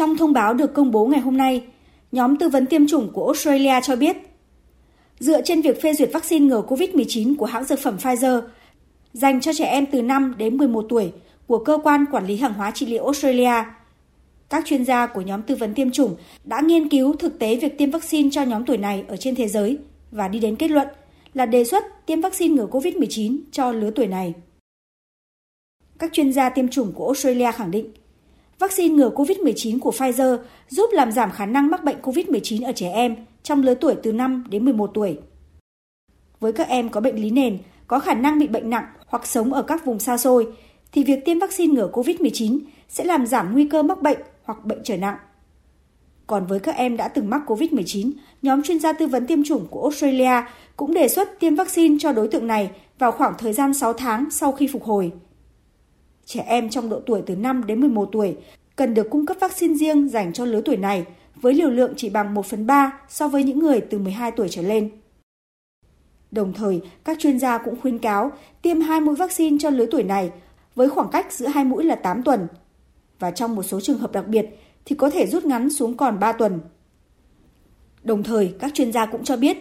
Trong thông báo được công bố ngày hôm nay, nhóm tư vấn tiêm chủng của Australia cho biết, dựa trên việc phê duyệt vaccine ngừa COVID-19 của hãng dược phẩm Pfizer dành cho trẻ em từ 5 đến 11 tuổi của Cơ quan Quản lý Hàng hóa Trị liệu Australia, các chuyên gia của nhóm tư vấn tiêm chủng đã nghiên cứu thực tế việc tiêm vaccine cho nhóm tuổi này ở trên thế giới và đi đến kết luận là đề xuất tiêm vaccine ngừa COVID-19 cho lứa tuổi này. Các chuyên gia tiêm chủng của Australia khẳng định, vaccine ngừa COVID-19 của Pfizer giúp làm giảm khả năng mắc bệnh COVID-19 ở trẻ em trong lứa tuổi từ 5 đến 11 tuổi. Với các em có bệnh lý nền, có khả năng bị bệnh nặng hoặc sống ở các vùng xa xôi, thì việc tiêm vaccine ngừa COVID-19 sẽ làm giảm nguy cơ mắc bệnh hoặc bệnh trở nặng. Còn với các em đã từng mắc COVID-19, nhóm chuyên gia tư vấn tiêm chủng của Australia cũng đề xuất tiêm vaccine cho đối tượng này vào khoảng thời gian 6 tháng sau khi phục hồi. Trẻ em trong độ tuổi từ 5 đến 11 tuổi cần được cung cấp vaccine riêng dành cho lứa tuổi này với liều lượng chỉ bằng 1 phần 3 so với những người từ 12 tuổi trở lên. Đồng thời, các chuyên gia cũng khuyên cáo tiêm hai mũi vaccine cho lứa tuổi này với khoảng cách giữa hai mũi là 8 tuần. Và trong một số trường hợp đặc biệt thì có thể rút ngắn xuống còn 3 tuần. Đồng thời, các chuyên gia cũng cho biết,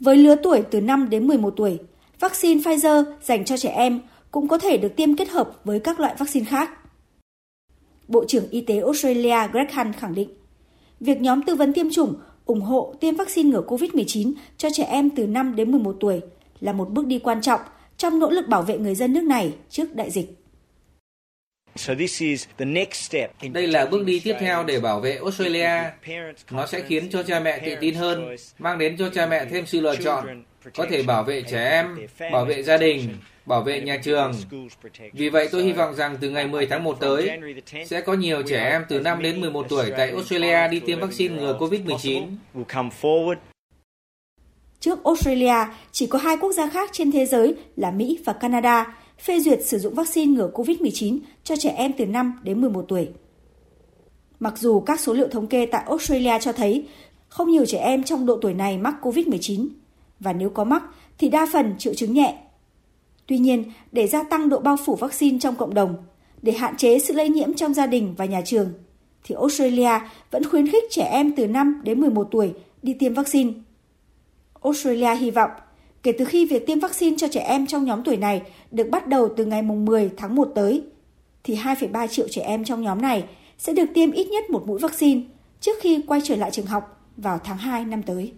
với lứa tuổi từ 5 đến 11 tuổi, vaccine Pfizer dành cho trẻ em cũng có thể được tiêm kết hợp với các loại vaccine khác. Bộ trưởng Y tế Australia Greg Hunt khẳng định, việc nhóm tư vấn tiêm chủng ủng hộ tiêm vaccine ngừa COVID-19 cho trẻ em từ 5 đến 11 tuổi là một bước đi quan trọng trong nỗ lực bảo vệ người dân nước này trước đại dịch. Đây là bước đi tiếp theo để bảo vệ Australia. Nó sẽ khiến cho cha mẹ tự tin hơn, mang đến cho cha mẹ thêm sự lựa chọn, có thể bảo vệ trẻ em, bảo vệ gia đình, bảo vệ nhà trường. Vì vậy tôi hy vọng rằng từ ngày 10 tháng 1 tới, sẽ có nhiều trẻ em từ 5 đến 11 tuổi tại Australia đi tiêm vaccine ngừa COVID-19. Trước Australia, chỉ có hai quốc gia khác trên thế giới là Mỹ và Canada phê duyệt sử dụng vaccine ngừa COVID-19 cho trẻ em từ 5 đến 11 tuổi. Mặc dù các số liệu thống kê tại Australia cho thấy không nhiều trẻ em trong độ tuổi này mắc COVID-19, và nếu có mắc thì đa phần triệu chứng nhẹ. Tuy nhiên, để gia tăng độ bao phủ vaccine trong cộng đồng, để hạn chế sự lây nhiễm trong gia đình và nhà trường, thì Australia vẫn khuyến khích trẻ em từ 5 đến 11 tuổi đi tiêm vaccine. Australia hy vọng kể từ khi việc tiêm vaccine cho trẻ em trong nhóm tuổi này được bắt đầu từ ngày 10 tháng 1 tới, thì 2,3 triệu trẻ em trong nhóm này sẽ được tiêm ít nhất một mũi vaccine trước khi quay trở lại trường học vào tháng 2 năm tới.